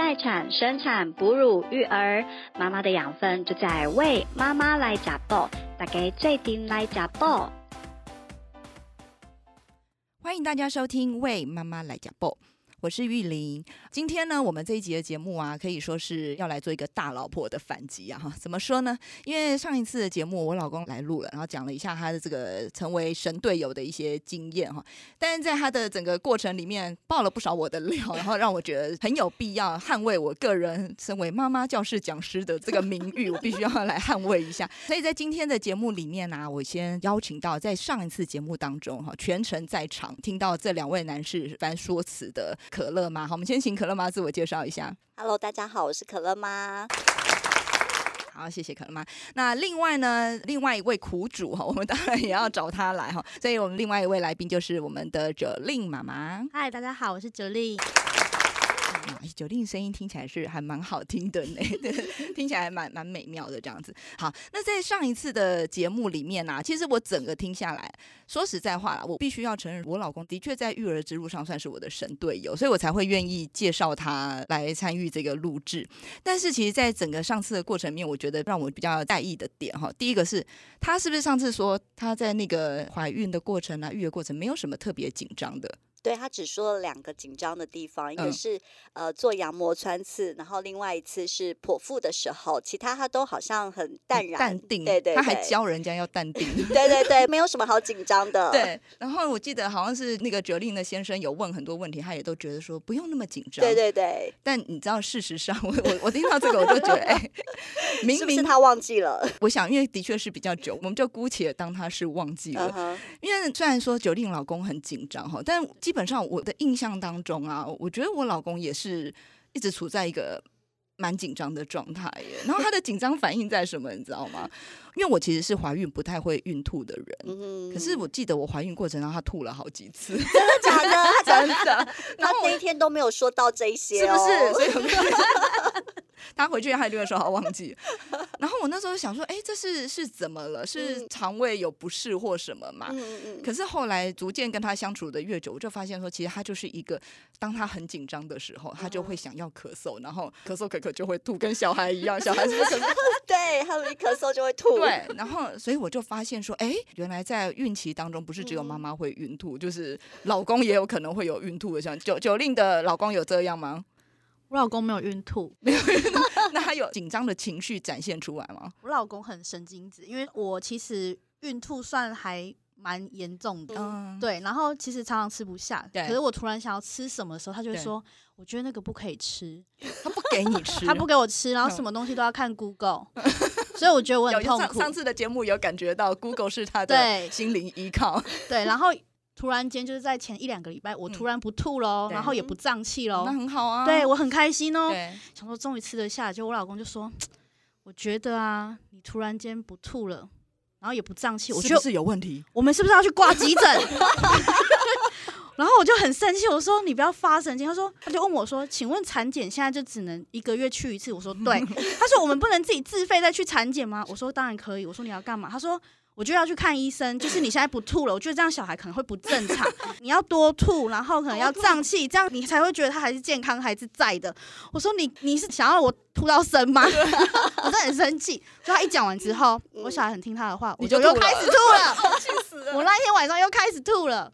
待产、生产、哺乳、育儿，妈妈的养分就在为妈妈来加爆，大家最顶来加爆。欢迎大家收听《为妈妈来加爆》。我是玉玲，今天呢，我们这一集的节目啊，可以说是要来做一个大老婆的反击啊！哈，怎么说呢？因为上一次的节目，我老公来录了，然后讲了一下他的这个成为神队友的一些经验哈。但是在他的整个过程里面，爆了不少我的料，然后让我觉得很有必要捍卫我个人身为妈妈教室讲师的这个名誉，我必须要来捍卫一下。所以在今天的节目里面呢，我先邀请到在上一次节目当中哈，全程在场听到这两位男士翻说辞的。可乐妈，好，我们先请可乐妈自我介绍一下。Hello，大家好，我是可乐妈。好，谢谢可乐妈。那另外呢，另外一位苦主哈，我们当然也要找他来哈。所以我们另外一位来宾就是我们的哲令妈妈。嗨，大家好，我是哲令。九令声音听起来是还蛮好听的呢，听起来还蛮蛮美妙的这样子。好，那在上一次的节目里面呢，其实我整个听下来，说实在话啦，我必须要承认，我老公的确在育儿之路上算是我的神队友，所以我才会愿意介绍他来参与这个录制。但是其实，在整个上次的过程面，我觉得让我比较在意的点哈，第一个是他是不是上次说他在那个怀孕的过程啊，育儿过程没有什么特别紧张的。对他只说了两个紧张的地方，一个是呃做羊膜穿刺，然后另外一次是剖腹的时候，其他他都好像很淡然淡定，对对，他还教人家要淡定，对对对，没有什么好紧张的。对，然后我记得好像是那个哲令的先生有问很多问题，他也都觉得说不用那么紧张。对对对，但你知道事实上，我我我听到这个我就觉得，哎，明明他忘记了。我想，因为的确是比较久，我们就姑且当他是忘记了。因为虽然说哲令老公很紧张哈，但基本上我的印象当中啊，我觉得我老公也是一直处在一个蛮紧张的状态耶。然后他的紧张反应在什么，你知道吗？因为我其实是怀孕不太会孕吐的人，可是我记得我怀孕过程中他吐了好几次，真的假的？真的。他那一天都没有说到这些，是不是？所以 他回去他就会说他忘记。然后我那时候想说，哎，这是是怎么了？是肠胃有不适或什么嘛？嗯嗯。可是后来逐渐跟他相处的越久，我就发现说，其实他就是一个，当他很紧张的时候，他就会想要咳嗽，然后咳嗽咳咳就会吐，跟小孩一样，小孩是不 是？对，他们一咳嗽就会吐。对，然后所以我就发现说，哎，原来在孕期当中，不是只有妈妈会孕吐，就是老公也有可能会有孕吐的。像九九令的老公有这样吗？我老公没有孕吐，没有孕吐。那他有紧张的情绪展现出来吗？我老公很神经质，因为我其实孕吐算还蛮严重的，对。然后其实常常吃不下，可是我突然想要吃什么的时候，他就会说：“我觉得那个不可以吃。”他不给你吃，他不给我吃，然后什么东西都要看 Google，所以我觉得我很痛苦。上次的节目有感觉到 Google 是他的心灵依靠，对。然后。突然间就是在前一两个礼拜，我突然不吐喽，然后也不胀气喽，那很好啊。对我很开心哦，想说终于吃得下。就我老公就说：“我觉得啊，你突然间不吐了，然后也不胀气，我觉得是有问题。我们是不是要去挂急诊？” 然后我就很生气，我说：“你不要发神经。”他说：“他就问我说，请问产检现在就只能一个月去一次？”我说：“对。”他说：“我们不能自己自费再去产检吗？”我说：“当然可以。”我说：“你要干嘛？”他说。我就要去看医生，就是你现在不吐了，我觉得这样小孩可能会不正常。你要多吐，然后可能要胀气，这样你才会觉得他还是健康，还是在的。我说你你是想要我吐到生吗？我真的很生气。就他一讲完之后，我小孩很听他的话，我就又开始吐了。气死了！我那天晚上又开始吐了。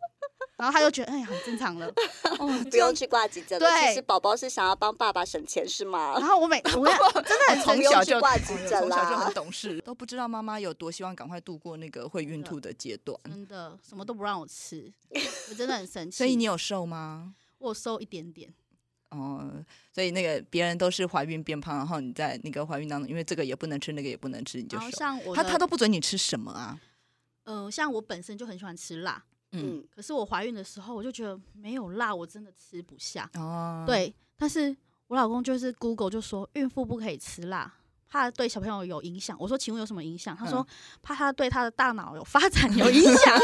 然后他就觉得哎，很正常了，不用去挂急诊了。其实宝宝是想要帮爸爸省钱，是吗？然后我每我真的很 从小就挂急诊了，从小就很懂事，都不知道妈妈有多希望赶快度过那个会孕吐的阶段。真的什么都不让我吃，我真的很生气。所以你有瘦吗？我瘦一点点。哦，所以那个别人都是怀孕变胖，然后你在那个怀孕当中，因为这个也不能吃，那个也不能吃，你就瘦。像我他他都不准你吃什么啊？嗯，像我本身就很喜欢吃辣。嗯，可是我怀孕的时候，我就觉得没有辣，我真的吃不下。哦，对，但是我老公就是 Google 就说孕妇不可以吃辣，怕对小朋友有影响。我说，请问有什么影响？他说，怕他对他的大脑有发展有影响。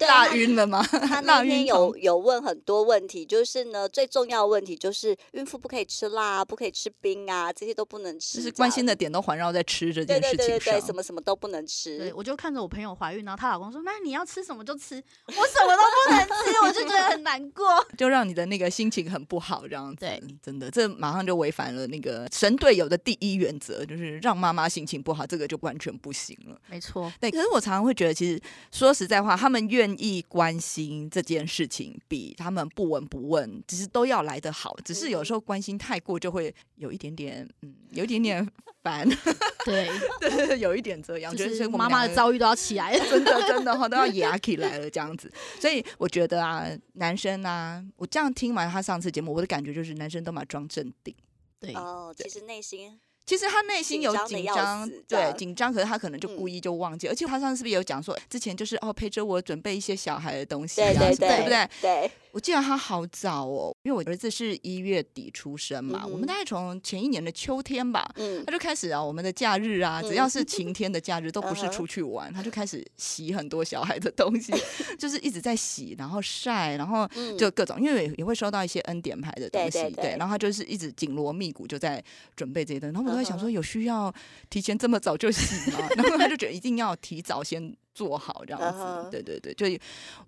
辣晕了吗？他 那天有有问很多问题，就是呢，最重要的问题就是孕妇不可以吃辣，不可以吃冰啊，这些都不能吃。就是关心的点都环绕在吃这件事情上，对对对对，什么什么都不能吃。对，我就看着我朋友怀孕，然后她老公说：“那你要吃什么就吃，我什么都不能吃。”我就觉得很难难过。就让你的那个心情很不好，这样子。对，真的，这马上就违反了那个神队友的第一原则，就是让妈妈心情不好，这个就完全不行了。没错，对，可是我常常会觉得，其实说实在话，他们愿意关心这件事情，比他们不闻不问，其实都要来得好。只是有时候关心太过，就会有一点点，嗯，有一点点 烦。对，对，有一点这样，就是妈妈的遭遇都要起来了，真的真的哈，都要压起来了这样子。所以我觉得啊，男生啊，我这样听完他上次节目，我的感觉就是男生都嘛装镇定。对，哦，其实内心。其实他内心有紧张，对紧张，可是他可能就故意就忘记。而且他上次是不是有讲说，之前就是哦陪着我准备一些小孩的东西啊，对不对？对。我记得他好早哦，因为我儿子是一月底出生嘛，我们大概从前一年的秋天吧，他就开始啊，我们的假日啊，只要是晴天的假日，都不是出去玩，他就开始洗很多小孩的东西，就是一直在洗，然后晒，然后就各种，因为也会收到一些恩典牌的东西，对，然后他就是一直紧锣密鼓就在准备这些东西，然后我在想说，有需要提前这么早就洗吗？然后他就觉得一定要提早先。做好这样子，对对对，就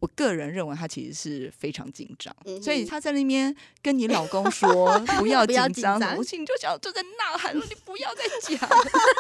我个人认为他其实是非常紧张，所以他在那边跟你老公说不要紧张，我心就想就在呐喊说你不要再讲，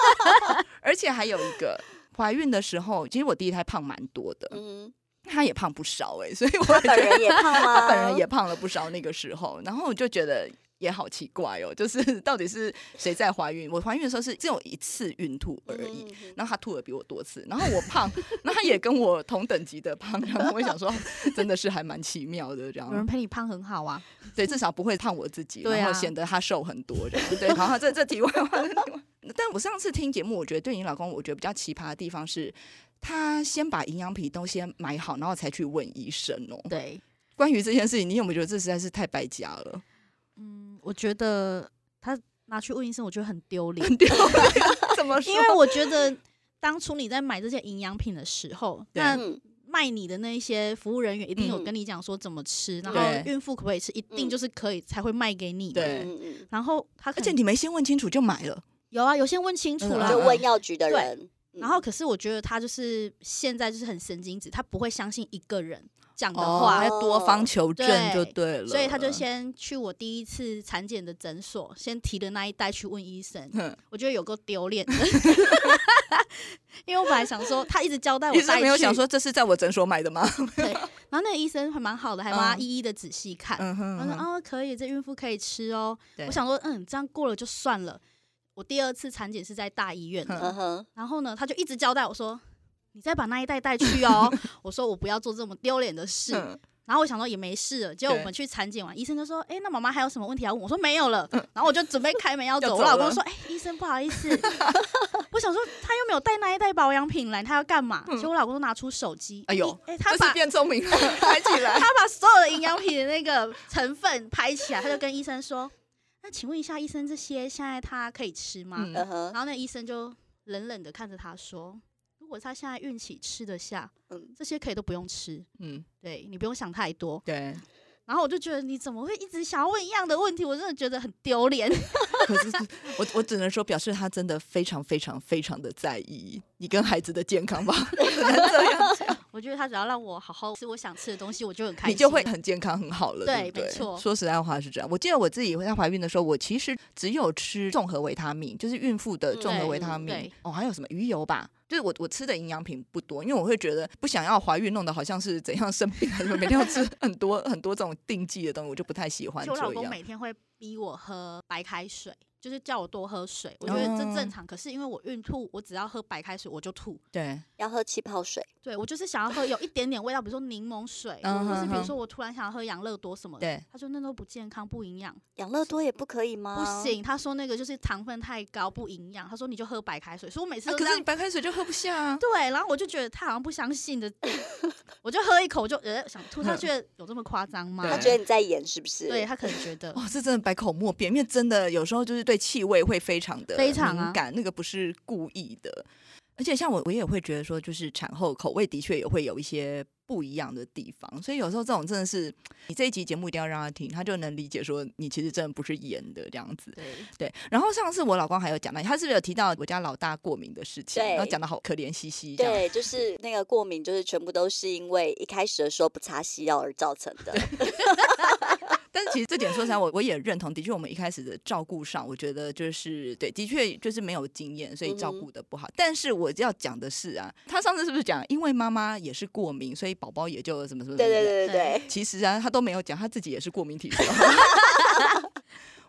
而且还有一个怀孕的时候，其实我第一胎胖蛮多的，嗯，他也胖不少哎，所以我本人也胖吗？他本人也胖了不少那个时候，然后我就觉得。也好奇怪哦，就是 到底是谁在怀孕？我怀孕的时候是只有一次孕吐而已，然后他吐的比我多次，然后我胖，那他也跟我同等级的胖，然后我想说，真的是还蛮奇妙的这样。有人陪你胖很好啊，对，至少不会胖我自己，然后显得他瘦很多这样。对，好，这这题外话。但我上次听节目，我觉得对你老公，我觉得比较奇葩的地方是，他先把营养品都先买好，然后才去问医生哦。对，关于这件事情，你有没有觉得这实在是太败家了？我觉得他拿去问医生，我觉得很丢脸。丢脸？怎么 说？因为我觉得当初你在买这些营养品的时候，那卖你的那些服务人员一定有跟你讲说怎么吃，然后孕妇可不可以吃，一定就是可以才会卖给你。对，然后他而且你没先问清楚就买了？有啊，有先问清楚了，就问药局的人。然后可是我觉得他就是现在就是很神经质，他不会相信一个人。讲的话要多方求证就对了，所以他就先去我第一次产检的诊所，先提的那一袋去问医生。我觉得有够丢脸的，因为我本来想说他一直交代我，医生没有想说这是在我诊所买的吗？对，然后那个医生还蛮好的，还帮他一一的仔细看。他说哦，可以，这孕妇可以吃哦。我想说，嗯，这样过了就算了。我第二次产检是在大医院的，然后呢，他就一直交代我说。你再把那一袋带去哦！我说我不要做这么丢脸的事。然后我想说也没事了。结果我们去产检完，医生就说：“哎，那妈妈还有什么问题要问？”我说没有了。然后我就准备开门要走。我老公说：“哎，医生不好意思。”我想说他又没有带那一袋保养品来，他要干嘛？结果我老公拿出手机，哎呦，哎，他把变聪明了，拍起来。他把所有的营养品的那个成分拍起来，他就跟医生说：“那请问一下，医生这些现在他可以吃吗？”然后那医生就冷冷的看着他说。如果他现在运气吃得下，嗯，这些可以都不用吃，嗯，对你不用想太多，对。然后我就觉得你怎么会一直想要问一样的问题？我真的觉得很丢脸。可是我我只能说，表示他真的非常非常非常的在意你跟孩子的健康吧？只能这样讲。我觉得他只要让我好好吃我想吃的东西，我就很开心，你就会很健康很好了。对，没错。说实在话是这样。我记得我自己在怀孕的时候，我其实只有吃综合维他命，就是孕妇的综合维他命。哦，还有什么鱼油吧？就是我我吃的营养品不多，因为我会觉得不想要怀孕弄得好像是怎样生病，还是每天要吃 很多很多这种定剂的东西，我就不太喜欢。我老公每天会逼我喝白开水。就是叫我多喝水，我觉得这正常。可是因为我孕吐，我只要喝白开水我就吐。对，要喝气泡水。对，我就是想要喝有一点点味道，比如说柠檬水，或是比如说我突然想要喝养乐多什么的。对，他说那都不健康，不营养。养乐多也不可以吗？不行，他说那个就是糖分太高，不营养。他说你就喝白开水。所以我每次可是你白开水就喝不下啊。对，然后我就觉得他好像不相信的，我就喝一口就呃想吐。他 觉得有这么夸张吗？他觉得你在演是不是？对他可能觉得 哇，这真的百口莫辩，因为真的有时候就是对气味会。非常的非常敏感，那个不是故意的，而且像我，我也会觉得说，就是产后口味的确也会有一些不一样的地方。所以有时候这种真的是，你这一集节目一定要让他听，他就能理解说你其实真的不是演的这样子。对，对，然后上次我老公还有讲到，他是不是有提到我家老大过敏的事情？然后讲的好可怜兮兮。对，就是那个过敏，就是全部都是因为一开始的时候不擦西药而造成的。其实这点说起来，我我也认同，的确我们一开始的照顾上，我觉得就是对，的确就是没有经验，所以照顾的不好。但是我要讲的是啊，他上次是不是讲，因为妈妈也是过敏，所以宝宝也就什么什么？对对对对对，其实啊，他都没有讲，他自己也是过敏体质。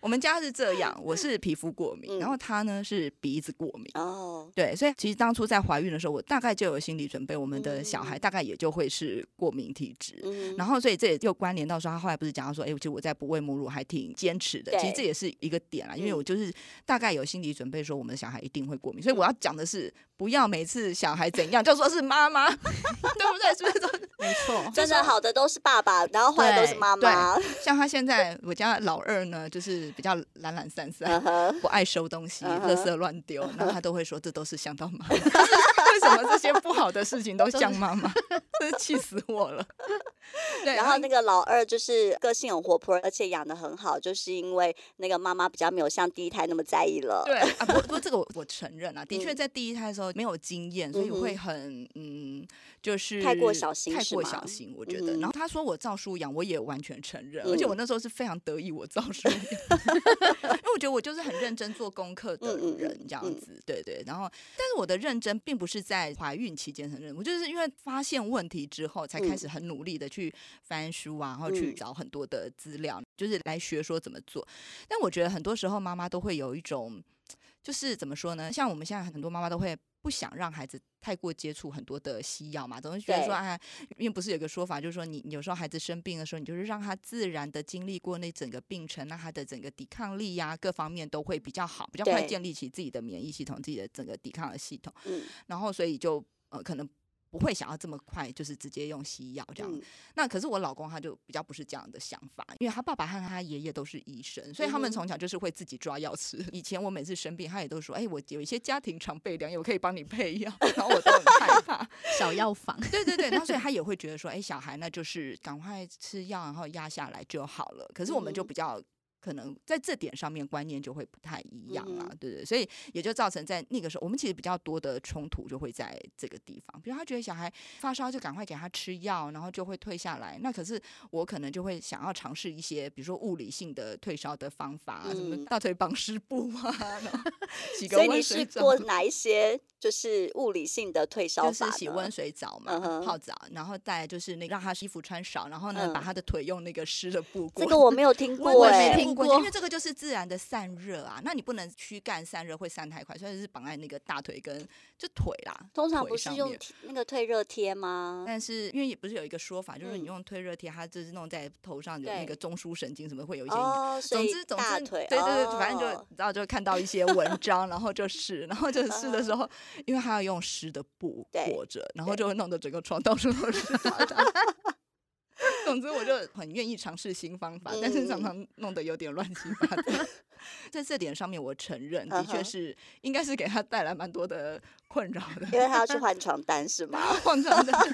我们家是这样，我是皮肤过敏，嗯然后他呢是鼻子过敏。哦，对，所以其实当初在怀孕的时候，我大概就有心理准备，我们的小孩大概也就会是过敏体质。嗯然后，所以这也就关联到说，他后来不是讲到说，哎，其实我在不喂母乳还挺坚持的。其实对这也是一个点啦，因为嗯我就是大概有心理准备，说我们的小孩一定会过敏。所以我要讲的是，不要每次小孩怎样就说是妈妈，对不对？是不是都？没错，真的好的都是爸爸，然后坏的都是妈妈。像他现在，我家老二呢，就是比较懒懒散散不爱收东西，垃圾乱丢，然后他都会说这都是想到妈妈。为什么这些不好的事情都像妈妈？真是气死我了。对，然后那个老二就是个性很活泼，而且养的很好，就是因为那个妈妈比较没有像第一胎那么在意了。对啊，不不过这个我我承认啊，的确嗯在第一胎的时候没有经验，所以会很嗯，就是太过小心太过小心，我觉得。嗯然后他说我照书养，我也完全承认，嗯而且我那时候是非常得意我照书养，因为我觉得我就是很认真做功课的人，这样嗯子，对对。然后，但是我的认真并不是在怀孕期间很认真，我就是因为发现问题之后，才开始很努力的去翻书啊，然后去嗯找很多的资料，就是来学说怎么做。但我觉得很多时候妈妈都会有一种，就是怎么说呢？像我们现在很多妈妈都会不想让孩子太过接触很多的西药嘛，总是觉得说，对。哎，因为不是有个说法，就是说你你有时候孩子生病的时候，你就是让他自然的经历过那整个病程，那他的整个抵抗力呀、各方面都会比较好，比较快建立起自己的免疫系统，自己的整个抵抗的系统，嗯。然后所以就呃可能。不会想要这么快，就是直接用西药这样。嗯那可是我老公他就比较不是这样的想法，因为他爸爸和他爷爷都是医生，所以他们从小就是会自己抓药吃。以前我每次生病，他也都说：“哎，我有一些家庭常备粮，我可以帮你配药。”然后我都很害怕。小药房，对对对，然后所以他也会觉得说：“哎，小孩那就是赶快吃药，然后压下来就好了。”可是我们就嗯比较。可能在这点上面观念就会不太一样啊嗯，对对，所以也就造成在那个时候，我们其实比较多的冲突就会在这个地方。比如他觉得小孩发烧就赶快给他吃药，然后就会退下来。那可是我可能就会想要尝试一些，比如说物理性的退烧的方法、啊，什么嗯大腿绑湿布啊，然后 洗个所以你温水澡试过哪一些就是物理性的退烧就是洗温水澡嘛，嗯泡澡，然后再就是那让他衣服穿少，然后呢、嗯把他的腿用那个湿的布裹。这个我没有听我过也哎、没因过为这个就是自然的散热啊。那你不能躯干散热，会散太快，所以是绑在那个大腿跟就腿啦。通常不是用那个退热贴吗？但是因为也不是有一个说法，就是你嗯用退热贴，它就是弄在头上有那个中枢神经什么会有一些影响。哦，总之，总之，大腿，对对对，反正就哦你知道，就看到一些文 章，然后就试，然后就试的时候，因为它要用湿的布裹着，然后就会弄得整个床到处都是。总之，我就很愿意尝试新方法，但是常嗯常弄得有点乱七八糟。在这点上面，我承认，的确是应该是给他带来蛮多的困扰的。因为他要去换 床单是吗？换床单，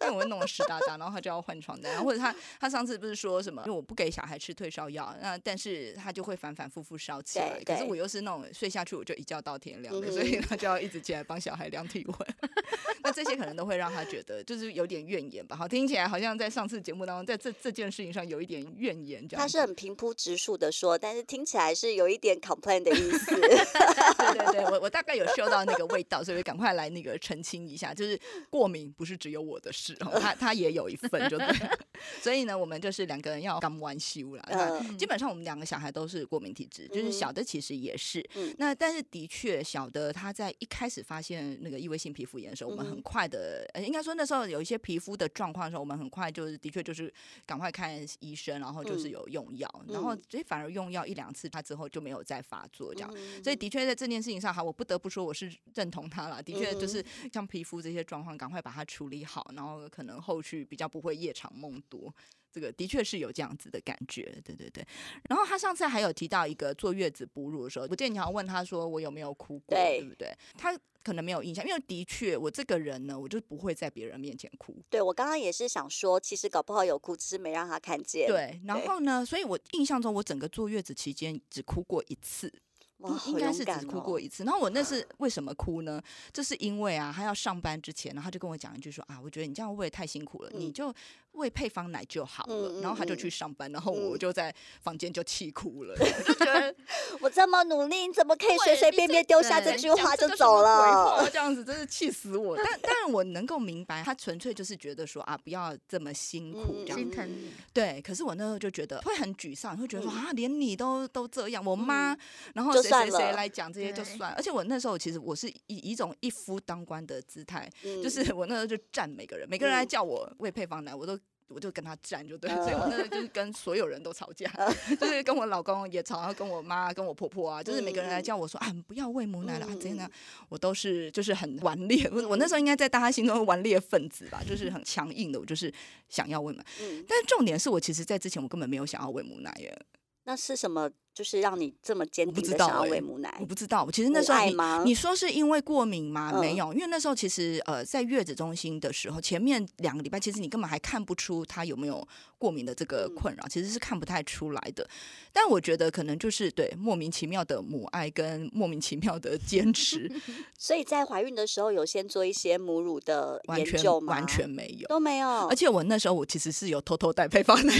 因为我会弄得湿哒哒，然后他就要换床单，或者他他上次不是说什么，因为我不给小孩吃退烧药，那但是他就会反反复复烧起来，可是我又是那种睡下去我就一觉到天亮的，嗯所以他就要一直起来帮小孩量体温，那这些可能都会让他觉得就是有点怨言吧。好，听起来好像在上次节目当中，在这这件事情上有一点怨言，这样。他是很平铺直述的说，但是听起来是有一点 complain 的意思。对对对，我我大概有嗅到那个味道，所以赶快来那个澄清一下，就是过敏不是只有我的事哦，他他也有一份，就对。所以呢，我们就是两个人要刚完修啦。那嗯基本上我们两个小孩都是过敏体质，就是小的其实也是。嗯那但是的确，小的他在一开始发现那个异位性皮肤炎的时候，我们很快的，呃，应该说那时候有一些皮肤的状况的时候，我们很快就是的确就是赶快看医生，然后就是嗯有用药，然后嗯所以反而用药一两次，他之后就没有再发作这样。嗯所以的确在这件事情上，哈，我不得不说我是认同他了。的确嗯就是像皮肤这些状况，赶快把它处理好，然后可能后续比较不会夜长梦多。这个的确是有这样子的感觉，对对对。然后他上次还有提到一个坐月子哺乳的时候，我记得你好像问他说我有没有哭过，对对不对？他可能没有印象，因为的确我这个人呢，我就不会在别人面前哭。对我刚刚也是想说，其实搞不好有哭，只是没让他看见。对，然后呢，所以我印象中我整个坐月子期间只哭过一次。哇，应该是只哭哦过一次。然后我那是为什么哭呢？就是因为啊，他要上班之前，然后他就跟我讲一句说啊，我觉得你这样会不会太辛苦了，你嗯就喂配方奶就好了。然后他就嗯去上班，然后我嗯就在房间就气哭了，我就觉得 我这么努力，你怎么可以随随便便丢下这句话就走了？这样子真是气死我。但但是我能够明白，他纯粹就是觉得说啊，不要这么辛苦嗯这样。心疼你。对，可是我那时候就觉得会很沮丧，会觉得说嗯啊，连你都都这样，我妈，然后就谁谁谁来讲这些就对算了。而且我那时候其实我是以一种一夫当关的姿态，嗯就是我那时候就站每个人，每个人来嗯叫我喂配方奶，我都。我就跟他战就对所以我那时候就是跟所有人都吵架，就是跟我老公也吵，然后跟我妈、跟我婆婆啊，就是每个人来叫我说啊，不要喂母奶了啊，怎样怎样嗯，我都是就是很顽劣。我我那时候应该在大家心中的顽劣分子吧，就是很强硬的，我就是想要喂母奶。嗯，但是重点是我其实在之前我根本没有想要喂母奶耶，那是什么？就是让你这么坚定的想喂母奶我？不知道。其实那时候你说是因为过敏吗？嗯没有，因为那时候其实呃在月子中心的时候，前面两个礼拜其实你根本还看不出他有没有过敏的这个嗯困扰，其实是看不太出来的。但我觉得可能就是对莫名其妙的母爱跟莫名其妙的坚持，所以在怀孕的时候有先做一些母乳的研究吗？完全没有。都没有而。且我那时候我其实是有偷偷带配方奶，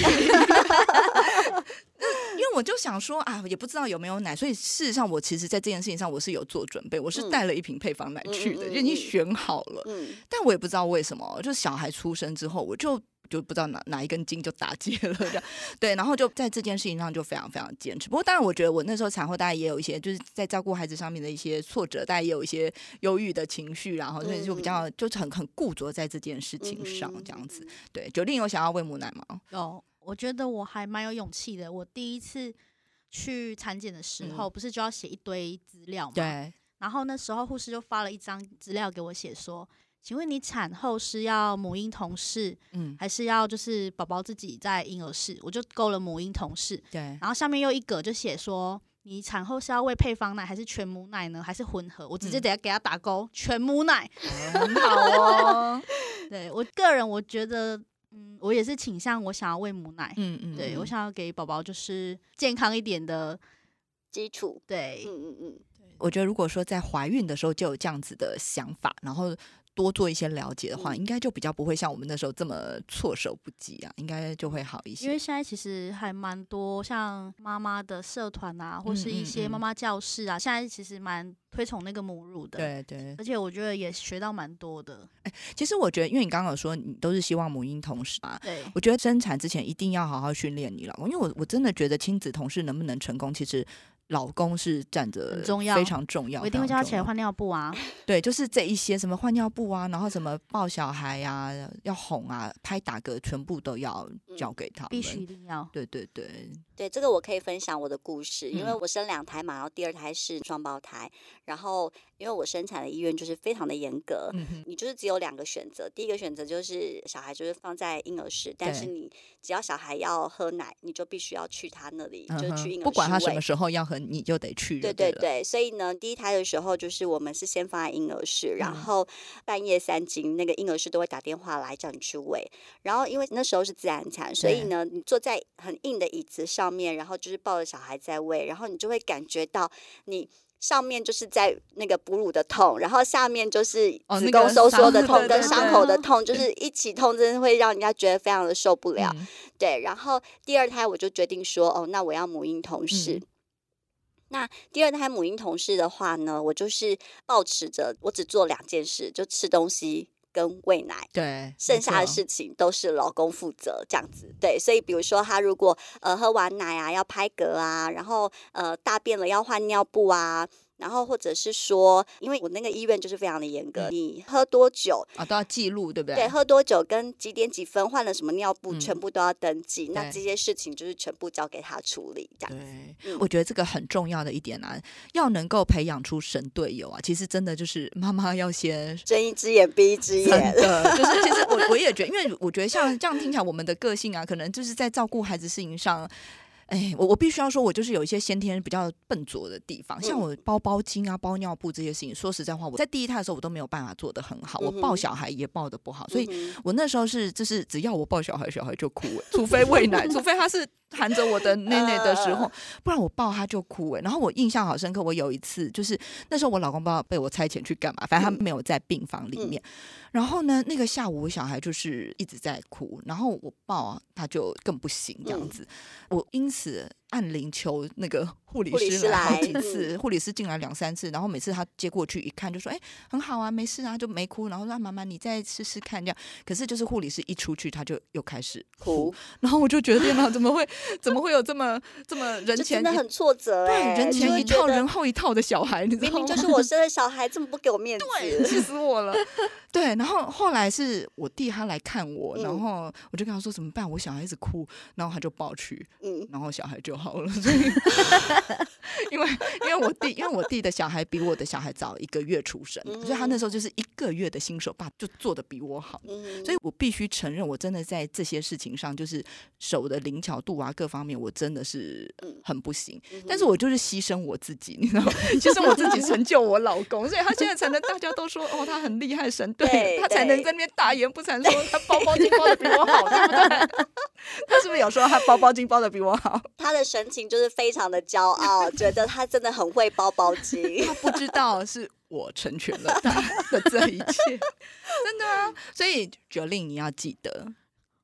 因为我就想说啊，也不知道有没有奶，所以事实上我其实在这件事情上我是有做准备，我是嗯带了一瓶配方奶去的，就已经嗯选好了。嗯，但我也不知道为什么，就是小孩出生之后，我就就不知道哪哪一根筋就打结了，这样对，然后就在这件事情上就非常非常坚持。不过当然，我觉得我那时候产后大概也有一些，就是在照顾孩子上面的一些挫折，大概也有一些忧郁的情绪，然后所以就比较就是很很固着在这件事情上嗯这样子。对，九令有想要喂母奶吗？有，我觉得我还蛮有勇气的。我第一次去产检的时候，不是就要写一堆资料吗？。嗯对，然后那时候护士就发了一张资料给我写说，请问你产后是要母婴同室，嗯，还是要就是宝宝自己在婴儿室？我就勾了母婴同室，对，然后下面又一格就写说。你产后是要喂配方奶还是全母奶呢？还是混合？我直接嗯等下给他打勾，全母奶。很好哦。对我个人，我觉得，嗯，我也是倾向我想要喂母奶。嗯嗯，对我嗯想要给宝宝就是健康一点的，基础。对，嗯嗯嗯，我觉得如果说在怀孕的时候就有这样子的想法，然后多做一些了解的话，嗯应该就比较不会像我们那时候这么措手不及啊，应该就会好一些。因为现在其实还蛮多像妈妈的社团啊，或是一些妈妈教室啊，现在其实蛮推崇那个母乳的。，对对，而且我觉得也学到蛮多的。哎其实我觉得，因为你刚刚有说你都是希望母婴同事嘛，对，我觉得生产之前一定要好好训练你老公，因为我我真的觉得亲子同事能不能成功，其实。老公是占着很重要非常重要，我一定会叫他起来换尿布啊。对，就是这一些什么换尿布啊，然后什么抱小孩啊，要哄啊，拍打嗝，全部都要交给他们。必须一定要。对对对，对，这个我可以分享我的故事，因为嗯。我生两胎嘛，然后第二胎是双胞胎，然后因为我生产的医院就是非常的严格，嗯，你就是只有两个选择，第一个选择就是小孩就是放在婴儿室，但是你只要小孩要喝奶，你就必须要去他那里，就是去婴儿室不管他什么时候要喝你就得去。就对，对对对，所以呢，第一胎的时候就是我们是先放在婴儿室，然嗯。后半夜三更那个婴儿室都会打电话来叫你去喂。然后因为那时候是自然产，所以呢，你坐在很硬的椅子上面，然后就是抱着小孩在喂，然后你就会感觉到你。上面就是在那个哺乳的痛，然后下面就是子宫收缩的痛跟伤口的对痛，就是一起痛，真的会让人家觉得非常的受不了。嗯对，然后第二胎我就决定说，哦，那我要母婴同事。嗯那第二胎母婴同事的话呢，我就是保持着我只做两件事，就吃东西跟喂奶。对，剩下的事情都是老公负责，这样子对，所以比如说他如果呃喝完奶啊要拍嗝啊，然后呃大便了要换尿布啊，然后或者是说，因为我那个医院就是非常的严格，你喝多久，啊，都要记录，对不对？对，喝多久跟几点几分换了什么尿布，嗯全部都要登记。那对这些事情就是全部交给他处理，这样子。对，嗯我觉得这个很重要的一点啊，要能够培养出神队友啊，其实真的就是妈妈要先睁一只眼闭一只眼。的，就是其实我我 也觉得，因为我觉得像这样听起来，我们的个性啊，可能就是在照顾孩子事情上。哎，我我必须要说，我就是有一些先天比较笨拙的地方，像嗯我包包巾啊、包尿布这些事情。说实在话，我在第一胎的时候，我都没有办法做得很好，我抱小孩也抱得不好，所以我那时候是就是只要我抱小孩，小孩就哭、欸，除非喂奶，除非他是含着我的内内的时候，不然我抱他就哭哎、然后我印象好深刻，我有一次就是那时候我老公不知道被我差遣去干嘛，反正他没有在病房里面。然后呢，那个下午我小孩就是一直在哭，然后我抱啊他就更不行这样子，我因此按铃求那个护理师师来好几次，护理师进来两三次，然后每次他接过去一看就说：“哎、很好啊，没事啊，就没哭。”然后说：“啊妈妈，你再试试看这样。”可是就是护理师一出去，他就又开始哭，哭，然后我就觉得天哪，怎么会怎么会有这么这么 人前真的很挫折对哎、人前一套人后一套的小孩，你知道吗？明明就是我生的小孩，这么不给我面子。对，气死我了。对，然后后来是我弟他来看我，然嗯后我就跟他说怎么办？我小孩一直哭，然后他就抱去，嗯，然后小孩就好了。所以，因为因为我弟因为我弟的小孩比我的小孩早一个月出生，所以他那时候就是一个月的新手爸，就做的比我好。嗯，所以我必须承认，我真的在这些事情上，就是手的灵巧度啊，各方面，我真的是嗯很不行。嗯但是我就是牺牲我自己，你知道吗？牺牲我自己成就我老公，所以他现在才能大家都说哦，他很厉害，神队对，他才能在那边大言不惭说他包包金包的比我好，对不对？他是不是有说他包包金包的比我好？他的神情就是非常的骄傲，觉得他真的很会包包巾。他不知道是我成全了他的这一切，真的啊！所以决令你要记得，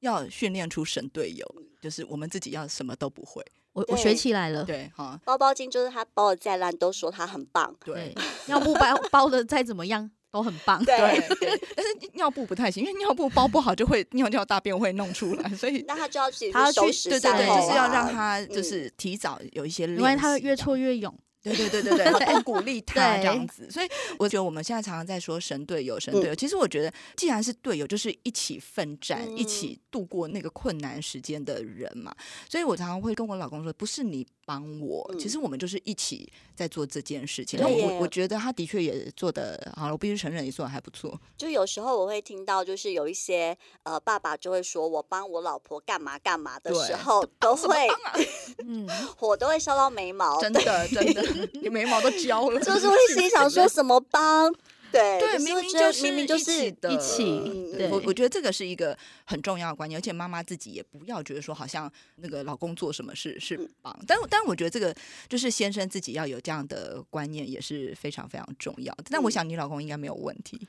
要训练出神队友，就是我们自己要什么都不会，我我学起来了。对哈，包包巾就是他包的再烂，都说他很棒。对对，尿布包包的再怎么样都很棒。对，但是尿布不太行，因为尿布包不好就会尿尿大便会弄出来，所以那他就要去他要收拾对对对，就是要啊让他就嗯是提早有一些练习，因为他会越挫越勇。对对对对对，然后多鼓励他对这样子。所以我觉得我们现在常常在说神队友，神队友。其实我觉得，既然是队友，就是一起奋战、嗯一起度过那个困难时间的人嘛。所以我常常会跟我老公说，不是你帮我，嗯其实我们就是一起在做这件事情。那我我觉得他的确也做的好了，我必须承认也做的还不错。就有时候我会听到，就是有一些呃爸爸就会说我帮我老婆干嘛干嘛的对时候，都会 嗯，火都会烧到眉毛，真的真 的，你眉毛都焦了，就是会心想说 什么帮，对对，明明就是明明就一起是的，一起。我我觉得这个是一个很重要的观念，而且妈妈自己也不要觉得说好像那个老公做什么事是嗯。帮，但但我觉得这个就是先生自己要有这样的观念也是非常非常重要的。但我嗯。想你老公应该没有问题，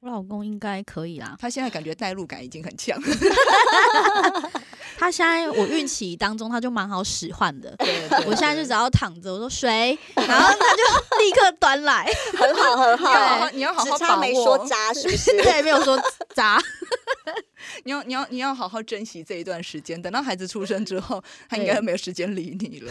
我老公应该可以啦。他现在感觉代入感已经很强，他现在我孕期当中他就蛮好使唤的。对对我现在就只要躺着，我说水，然后他就立刻端来。很好很好好好，你要好只好把差没说握，渣是不是？对，没有说渣。你要你要你要好好珍惜这一段时间，等到孩子出生之后，他应对该没有时间理你了。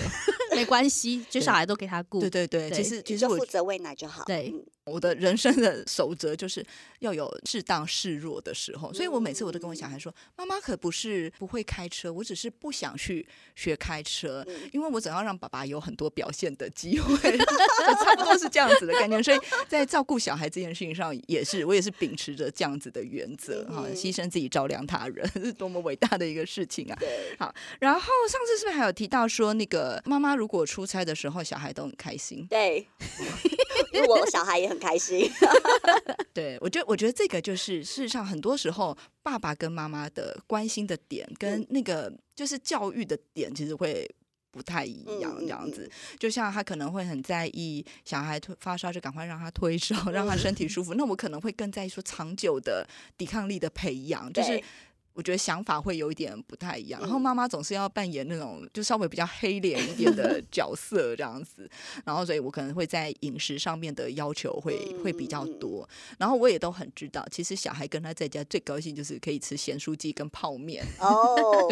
没关系，就小孩都给他顾。对对对，对其实其实负责喂奶就好。对嗯我的人生的守则就是要有适当示弱的时候，所以我每次我都跟我小孩说：“妈妈可不是不会开车，我只是不想去学开车，嗯因为我总要让爸爸有很多表现的机会。”就差不多是这样子的概念。所以在照顾小孩这件事情上，也是我也是秉持着这样子的原则哈，嗯牺牲自己照亮他人，是多么伟大的一个事情啊！好，然后上次是不是还有提到说，那个妈妈如果出差的时候，小孩都很开心？对，因为我小孩也很开心。对，我觉得，我觉得这个就是事实上，很多时候爸爸跟妈妈的关心的点，跟嗯那个就是教育的点，其实会不太一样。这样子，就像他可能会很在意小孩推发烧，就赶快让他推烧，让他身体舒服。那我可能会更在意说长久的抵抗力的培养，就是对我觉得想法会有一点不太一样。然后嗯妈妈总是要扮演那种就稍微比较黑脸一点的 角色这样子，然后所以我可能会在饮食上面的要求会会比较嗯多。然后我也都很知道，其实小孩跟他在家最高兴就是可以吃咸酥鸡跟泡面。哦，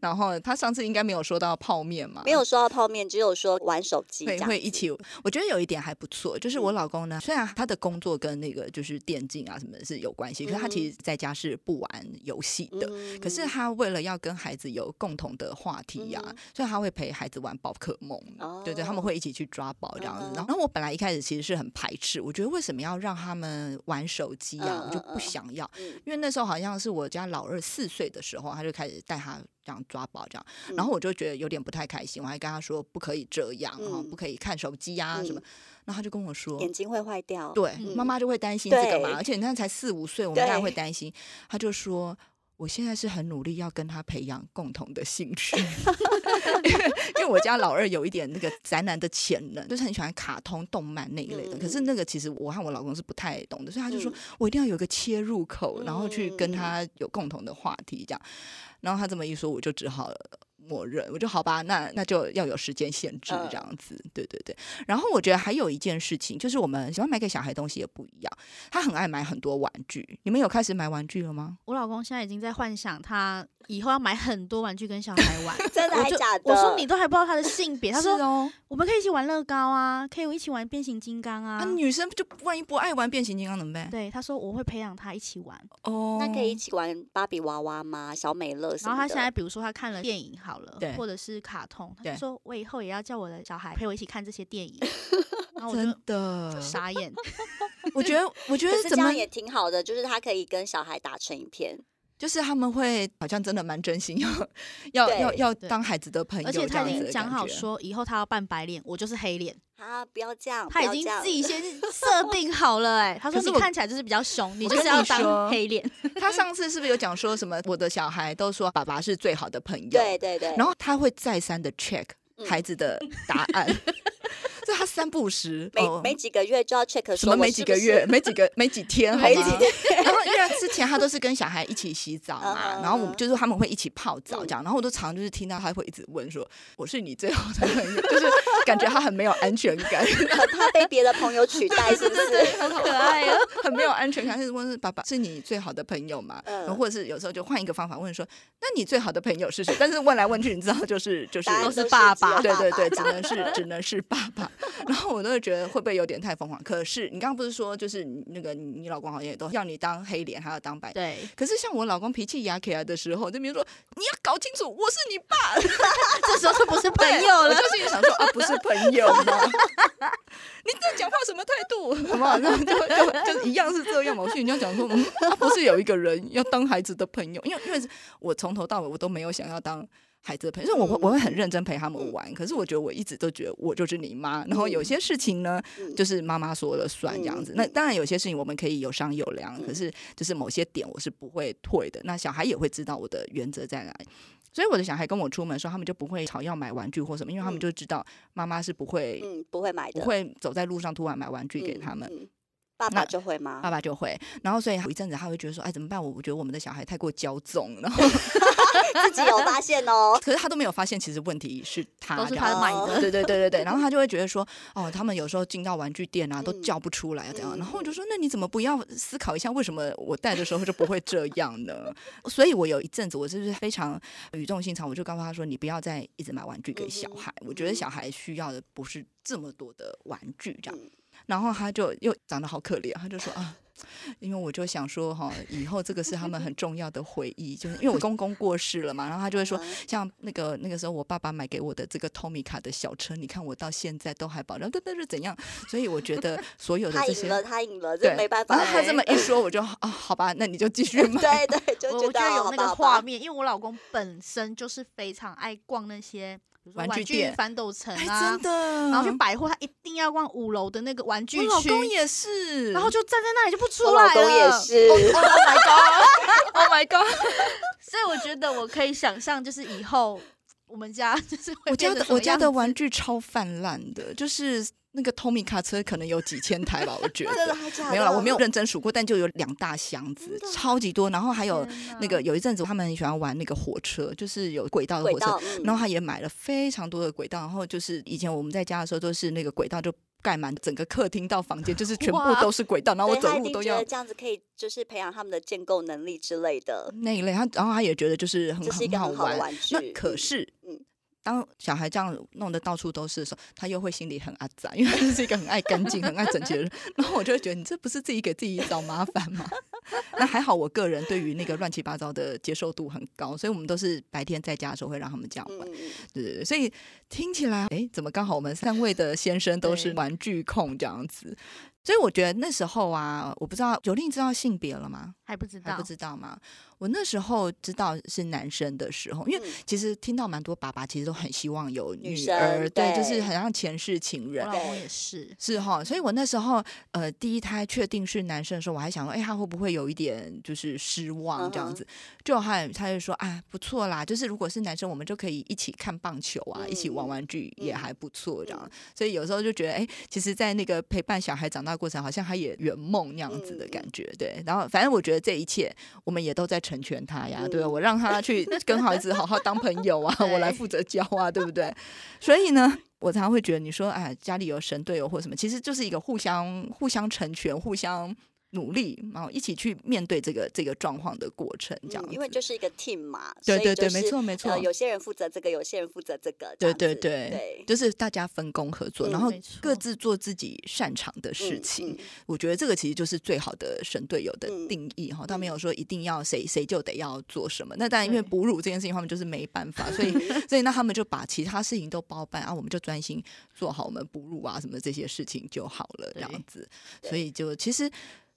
然后他上次应该没有说到泡面嘛？没有说到泡面，只有说玩手机这会会一起。我觉得有一点还不错，就是嗯我老公呢，虽然他的工作跟那个就是电竞啊什么的是有关系，可是他其实在家是不玩游戏的。嗯可是他为了要跟孩子有共同的话题呀、嗯所以他会陪孩子玩宝可梦，哦对对，他们会一起去抓宝这样子。嗯然后我本来一开始其实是很排斥，我觉得为什么要让他们玩手机啊，嗯我就不想要。嗯因为那时候好像是我家老二四岁的时候，他就开始带他这样抓宝这样，嗯然后我就觉得有点不太开心，我还跟他说不可以这样哈、嗯不可以看手机啊什么嗯。然后他就跟我说，眼睛会坏掉。对，嗯妈妈就会担心这个嘛，而且你看才四五岁，我们当然会担心。他就说。我现在是很努力要跟他培养共同的兴趣，因为我家老二有一点那个宅男的潜能，就是很喜欢卡通、动漫那一类的。嗯可是那个其实我和我老公是不太懂的，所以他就说嗯我一定要有一个切入口，然后去跟嗯他有共同的话题这样。然后他这么一说，我就只好默认，我就好吧，那那就要有时间限制嗯这样子，对对对。然后我觉得还有一件事情，就是我们喜欢买给小孩东西也不一样，他很爱买很多玩具。你们有开始买玩具了吗？我老公现在已经在幻想他以后要买很多玩具跟小孩玩。真的还假的？我说你都还不知道他的性别，他说哦，我们可以一起玩乐高啊，可以一起玩变形金刚啊啊，。女生就万一不爱玩变形金刚怎么办？对，他说我会培养他一起玩。哦那可以一起玩芭比娃娃吗？小美乐。然后他现在比如说他看了电影好了对，或者是卡通，他就说我以后也要叫我的小孩陪我一起看这些电影。然后我真就的，傻眼，我觉得，我觉得怎么是这样也挺好的，就是他可以跟小孩打成一片。就是他们会好像真的蛮真心，要要要要当孩子的朋友，而且他已经讲好说以后他要扮白脸，我就是黑脸。啊，不要这样，他已经自己 先设定好了、哎，他说你看起来就是比较凶，你就是要当黑脸。他上次是不是有讲说什么？我的小孩都说爸爸是最好的朋友，对对对，然后他会再三的 check 嗯孩子的答案，所以他三不时，每哦每几个月就要 check 什么没几个月，没几个没几天，好没几吗？然后因为之前他都是跟小孩一起洗澡嘛，嗯然后我们就是他们会一起泡澡嗯这样，然后我都常就是听到他会一直问说：“我是你最好的朋友。”就是感觉他很没有安全感，很怕被别的朋友取代，是不是？很可爱啊！很没有安全感。就是问是爸爸是你最好的朋友嘛？嗯然后或者是有时候就换一个方法问说：“那你最好的朋友是谁？”但是问来问去，你知道就是就是都是是爸爸对对对，只能是只能是爸爸。然后我都会觉得会不会有点太疯狂？可是你刚刚不是说，就是那个你你老公好像也都要你当黑脸，还要当白。对，可是像我老公脾气压起来的时候，就比如说你要搞清楚，我是你爸，这时候就不是朋友了。我就心里想说啊，不是朋友吗？你这讲话什么态度？好不好？就就就一样是这样嘛。我心里就想说，嗯，他不是有一个人要当孩子的朋友，因为因为我从头到尾我都没有想要当。孩子的朋友，所以我会我会很认真陪他们玩。可是我觉得我一直都觉得我就是你妈，然后有些事情呢，嗯就是妈妈说了算这样子。嗯那当然有些事情我们可以有商有量，嗯可是就是某些点我是不会退的。那小孩也会知道我的原则在哪里。所以我的小孩跟我出门的时候，他们就不会吵要买玩具或什么，因为他们嗯就知道妈妈是不会、嗯，不会买的，不会走在路上突然买玩具给嗯他们。嗯爸爸就会吗？爸爸就会，然后所以有一阵子他会觉得说，哎，怎么办？我我觉得我们的小孩太过骄纵，然后 自己有发现哦。可是他都没有发现，其实问题是他都是这样他买哦的，对对对对对，然后他就会觉得说，哦，他们有时候进到玩具店啊，都嗯叫不出来这样。嗯然后我就说，那你怎么不要思考一下，为什么我带的时候就不会这样呢？所以我有一阵子，我是不是非常语重心长，我就告诉他说，你不要再一直买玩具给小孩。我觉得嗯小孩需要的不是这么多的玩具这样。嗯然后他就又长得好可怜，他就说啊。因为我就想说哈，以后这个是他们很重要的回忆，就是因为我公公过世了嘛，然后他就会说，嗯像那个那个时候我爸爸买给我的这个 Tomica 的小车，你看我到现在都还保留，但但是怎样？所以我觉得所有的这些，他赢了，他赢了，这，没办法。然后他这么一说，我就啊，好吧，那你就继续 买。对对，就我我觉得得有那个画面，因为我老公本身就是非常爱逛那些，比如说玩具店翻斗城哎，啊真，的。然后去百货，他一定要逛五楼的那个玩具我老公，也是，然后就站在那里就不出来了。老公也是，Oh my god，Oh my god，所以我觉得我可以想象，就是以后我们家就是我家的我家的玩具超泛滥的，就是那个 Tommy 卡车可能有几千台吧，我觉得。没有了，我没有认真数过，但就有两大箱子超级多。然后还有那个有一阵子他们很喜欢玩那个火车，就是有轨道的火车，嗯然后他也买了非常多的轨道。然后就是以前我们在家的时候，都是那个轨道就盖满整个客厅到房间，就是全部都是轨道，然后我走路都要这样子可以，就是培养他们的建构能力之类的，那一类。他然后他也觉得就是很很好玩。那可是，嗯当小孩这样弄得到处都是的时候，他又会心里很阿杂，因为他是一个很爱干净、很爱整洁的人。然后我就会觉得，你这不是自己给自己找麻烦吗？那还好，我个人对于那个乱七八糟的接受度很高，所以我们都是白天在家的时候会让他们这样玩。对对对，所以听起来，哎，怎么刚好我们三位的先生都是玩具控这样子？所以我觉得那时候啊，我不知道九令知道性别了吗？还不知道还不，知道吗？我那时候知道是男生的时候，因为嗯其实听到蛮多爸爸其实都很希望有女儿，对，对就是很像前世情人我。老公对也是，是哈，所以我那时候呃第一胎确定是男生的时候，我还想说，哎，他会不会有一点就是失望这样嗯子？就他他就说，哎，不错啦，就是如果是男生，我们就可以一起看棒球啊，一起玩嗯玩具也嗯还不错这样。嗯所以有时候就觉得，哎，其实，在那个陪伴小孩长大过程，好像他也圆梦那样子的嗯感觉。对，然后反正我觉得这一切，我们也都在成全他呀，对我让他去 跟孩子好好当朋友啊，我来负责教啊，对不对？所以呢，我常常会觉得，你说哎，家里有神队友或什么，其实就是一个互相互相成全、互相努力，然后一起去面对这个这个状况的过程，这样。嗯因为就是一个 team 嘛，对对对，没错没错呃，，有些人负责这个，有些人负责这个，这对对对对，就是大家分工合作，嗯然后各自做自己擅长的事嗯情。嗯我觉得这个其实就是最好的神队友的嗯定义哈，他没有说一定要谁谁就得要做什么。那当然，因为哺乳这件事情，他们就是没办法，所以 所以那他们就把其他事情都包办啊，我们就专心做好我们哺乳啊什么这些事情就好了，这样子。所以就其实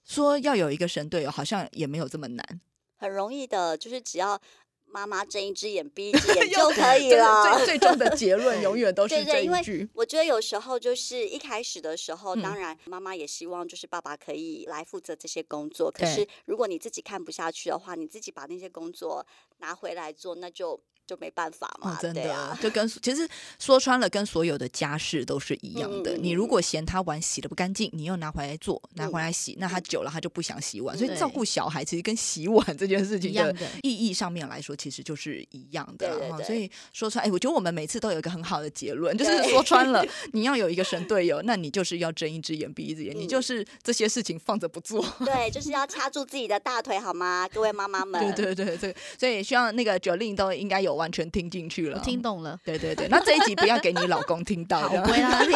说要有一个神队友，好像也没有这么难，很容易的，就是只要妈妈睁一只眼闭一只 眼就可以了。最最终的结论 永远都是这对对因为一句。我觉得有时候就是一开始的时候，嗯当然妈妈也希望就是爸爸可以来负责这些工作。可是如果你自己看不下去的话，你自己把那些工作拿回来做，那就就没办法嘛。哦，真的，啊，就跟其实说穿了，跟所有的家事都是一样的。你如果嫌他碗洗的不干净，你又拿回来做，拿嗯回来洗，那他久了他就不想洗碗。所以照顾小孩其实跟洗碗这件事情的，意义上面来说，其实就是一样的啦哈。对对对所以说穿，哎，我觉得我们每次都有一个很好的结论，就是说穿了，你要有一个神队友，那你就是要睁一只眼闭一只眼，你嗯就是这些事情放着不做。对，就是要掐住自己的大腿，好吗，各位妈妈 们？对对对对，所以希望那个九令都应该有完全听进去了。我听懂了，对对对，那这一集不要给你老公听到，不会让他听。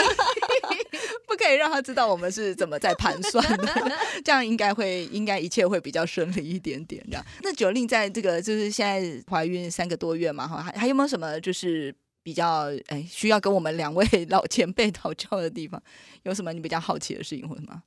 不可以让他知道我们是怎么在盘算的，这样应该会应该一切会比较顺利一点点。这样，那九令在这个就是现在怀孕三个多月嘛，哈，还还有没有什么就是比较哎需要跟我们两位老前辈讨教的地方？有什么你比较好奇的事情或者什么？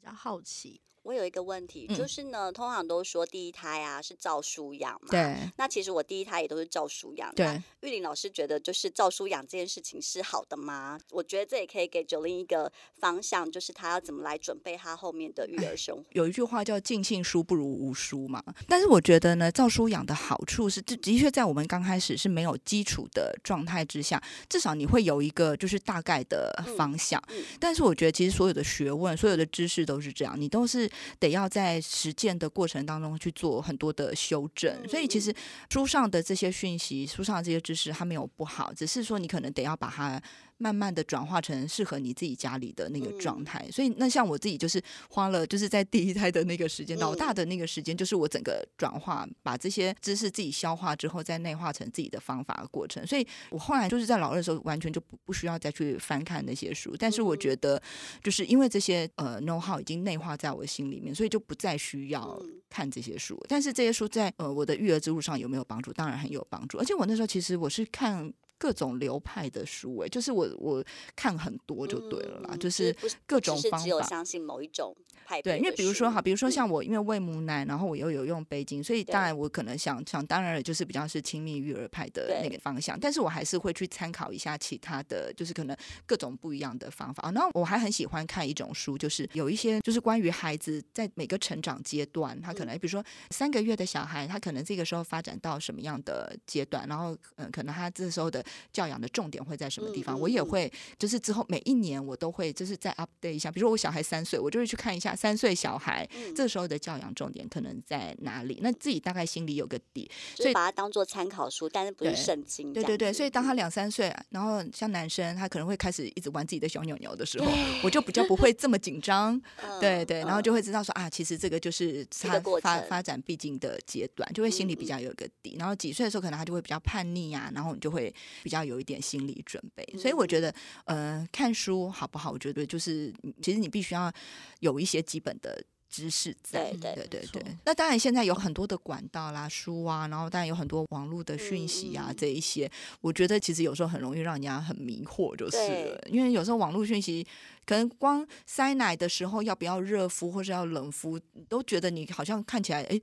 比较好奇，我有一个问题，嗯就是呢，通常都说第一胎啊是照书养嘛。。对那其实我第一胎也都是照书养。对，那玉林老师觉得，就是照书养这件事情是好的吗？我觉得这也可以给九零一个方向，就是他要怎么来准备他后面的育儿生活。有一句话叫“尽信书不如无书”嘛，但是我觉得呢，照书养的好处是，这的确在我们刚开始是没有基础的状态之下，至少你会有一个就是大概的方向。嗯但是我觉得，其实所有的学问、所有的知识都是这样，你都是得要在实践的过程当中去做很多的修正。嗯所以，其实书上的这些讯息、书上的这些知识，它没有不好，只是说你可能得要把它慢慢的转化成适合你自己家里的那个状嗯态。所以，那像我自己就是花了，就是在第一胎的那个时间，老大嗯的那个时间，就是我整个转化，把这些知识自己消化之后，再内化成自己的方法的过程。所以我后来就是在老二的时候，完全就不不需要再去翻看那些书。但是我嗯觉得，就是因为这些呃 know how 已经内化在我心里面，所以就不再需要嗯看这些书。但是这些书在呃我的育儿之路上有没有帮助？当然很有帮助。而且我那时候其实我是看。各种流派的书、哎，就是我我看很多就对了啦，嗯就是各种方法只有相信某一种派对，因为比如说哈，比如说嗯像我，因为喂母奶，然后我又有用背巾，所以当然我可能想想当然了，就是比较是亲密育儿派的那个方向，但是我还是会去参考一下其他的，就是可能各种不一样的方法。啊。那我还很喜欢看一种书，就是有一些就是关于孩子在每个成长阶段，他可能比如说三个月的小孩，他可能这个时候发展到什么样的阶段，然后嗯，可能他这时候的教养的重点会在什么地方，我也会就是之后每一年我都会就是再 update 一下，比如说我小孩三岁，我就会去看一下三岁小孩嗯这时候的教养重点可能在哪里，那自己大概心里有个底。所以把它当做参考书，但是不是圣经。对对对，所以当他嗯两三岁，然后像男生，他可能会开始一直玩自己的小扭扭的时候，我就比较不会这么紧张。对对，然后就会知道说啊，其实这个就是他发发展必经的阶段，就会心里比较有个底。然后几岁的时候，可能他就会比较叛逆啊，然后你就会比较有一点心理准备。所以我觉得，呃，看书好不好？我觉得就是其实你必须要有一些基本的。知识在，对对对对。那当然，现在有很多的管道啦、书啊，然后当然有很多网络的讯息啊，这一些，我觉得其实有时候很容易让人家很迷惑，就是了。因为有时候网络讯息，可能光塞奶的时候要不要热敷或是要冷敷，都觉得你好像看起来，哎。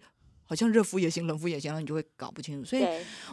好像热敷也行，冷敷也行，然后你就会搞不清楚。所以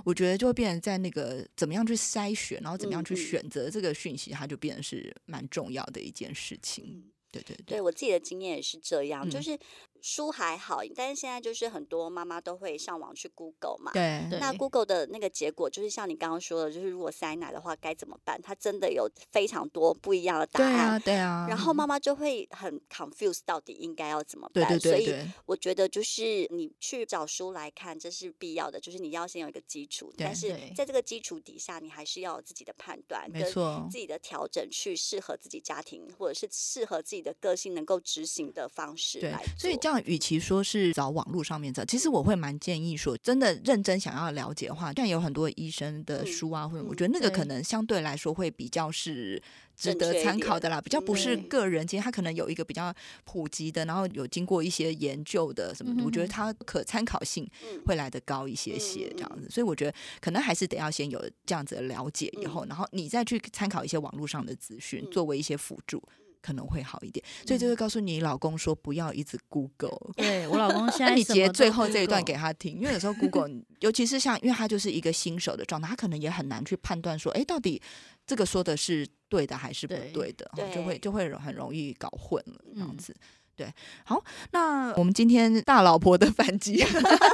我觉得就会变成在那个怎么样去筛选，然后怎么样去选择这个讯息，它就变成是蛮重要的一件事情。嗯。对对。对我自己的经验也是这样，就嗯。是书还好，但是现在就是很多妈妈都会上网去 Google 嘛。对对那 Google 的那个结果就是像你刚刚说的，就是如果塞奶的话该怎么办？它真的有非常多不一样的答对案。啊对啊。然后妈妈就会很 confused，到底应该要怎么办？所以对对对我觉得就是你去找书来看，这是必要的，就是你要先有一个基础，对但是在这个基础底下，你还是要有自己的判断，跟没错自己的调整，去适合自己家庭或者是适合自己的个性能够执行的方式对来，所以做这样与其说是找网络上面找，其实我会蛮建议说，真的认真想要了解的话，像有很多医生的嗯书啊，或者我嗯觉得那个可能相对来说会比较是。值得参考的啦，比较不是嗯个人，其实他可能有一个比较普及的，然后有经过一些研究的什么的，我觉得嗯哼它可参考性嗯会来的高一些些这样子。所以我觉得可能还是得要先有这样子的了解以后，嗯然后你再去参考一些网络上的资讯，嗯作为一些辅助。可能会好一点，所以就会告诉你老公说不要一直 Google，对我老公现那你在什么都截最后这一段给他听，因为有时候 Google，尤其是像，因为他就是一个新手的状态，他可能也很难去判断说，哎，到底这个说的是对的还是不对对的，哦就会就会很容易搞混了这样嗯。子。对，好，那我们今天大老婆的反击，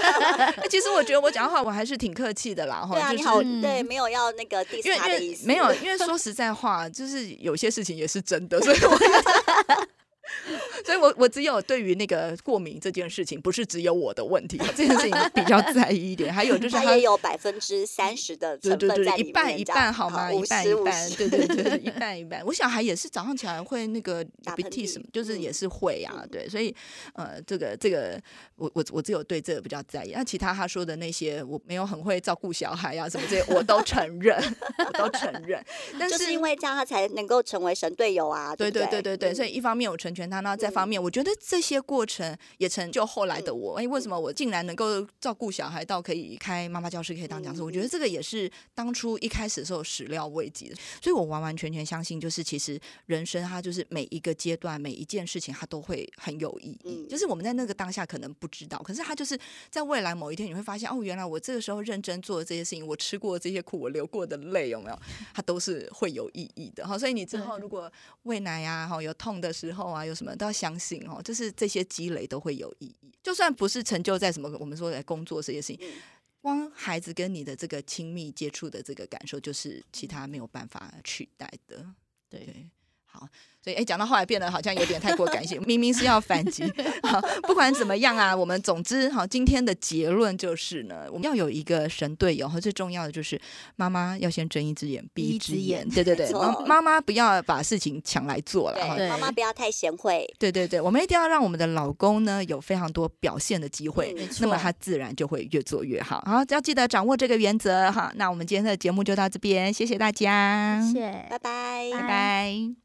其实我觉得我讲话我还是挺客气的啦，哈，对啊，就是你好，嗯对，没有要那个 diss 因为因他的意思，为没有，因为说实在话，就是有些事情也是真的，所以我。所以我我只有对于那个过敏这件事情，不是只有我的问题，这件事情比较 在意一点。还有就是他也有百分之三十的对对对，成分在里一半一半好吗？一半一半，对对对，一 半一半。我小孩也是早上起来会那个打鼻涕什么，就是也嗯是会啊，嗯对，所以呃，这个这个我我我只有对这个比较在意，那其他他说的那些我没有很会照顾小孩啊什么这些，我都承认，我都承认。但就是因为这样他才能够成为神队友啊，对对对对对对，所以嗯一方面我成全他，那再方面，我觉得这些过程也成就后来的我。哎，为什么我竟然能够照顾小孩到可以开妈妈教室，可以当讲师？嗯我觉得这个也是当初一开始的时候始料未及的。所以我完完全全相信，就是其实人生它就是每一个阶段、每一件事情，它都会很有意义。嗯就是我们在那个当下可能不知道，可是它就是在未来某一天你会发现，哦，原来我这个时候认真做的这些事情，我吃过的这些苦，我流过的泪，有没有？它都是会有意义的。好，所以你之后如果喂奶呀、哈，有痛的时候啊，有什么都要相信哦，就是这些积累都会有意义。就算不是成就在什么我们说的工作这些事情，嗯光孩子跟你的这个亲密接触的这个感受，就是其他没有办法取代的。对对，好，所以哎，讲到后来变得好像有点太过感性，明明是要反击。好，不管怎么样啊，我们总之好，今天的结论就是呢，我们要有一个神队友，和最重要的就是妈妈要先睁一只眼闭一只眼。对对对，妈妈妈不要把事情抢来做了。哈对，妈妈不要太贤惠，对对对，我们一定要让我们的老公呢有非常多表现的机会，那么他自然就会越做越好。好，要记得掌握这个原则哈。那我们今天的节目就到这边，谢谢大家，谢谢拜拜，拜拜。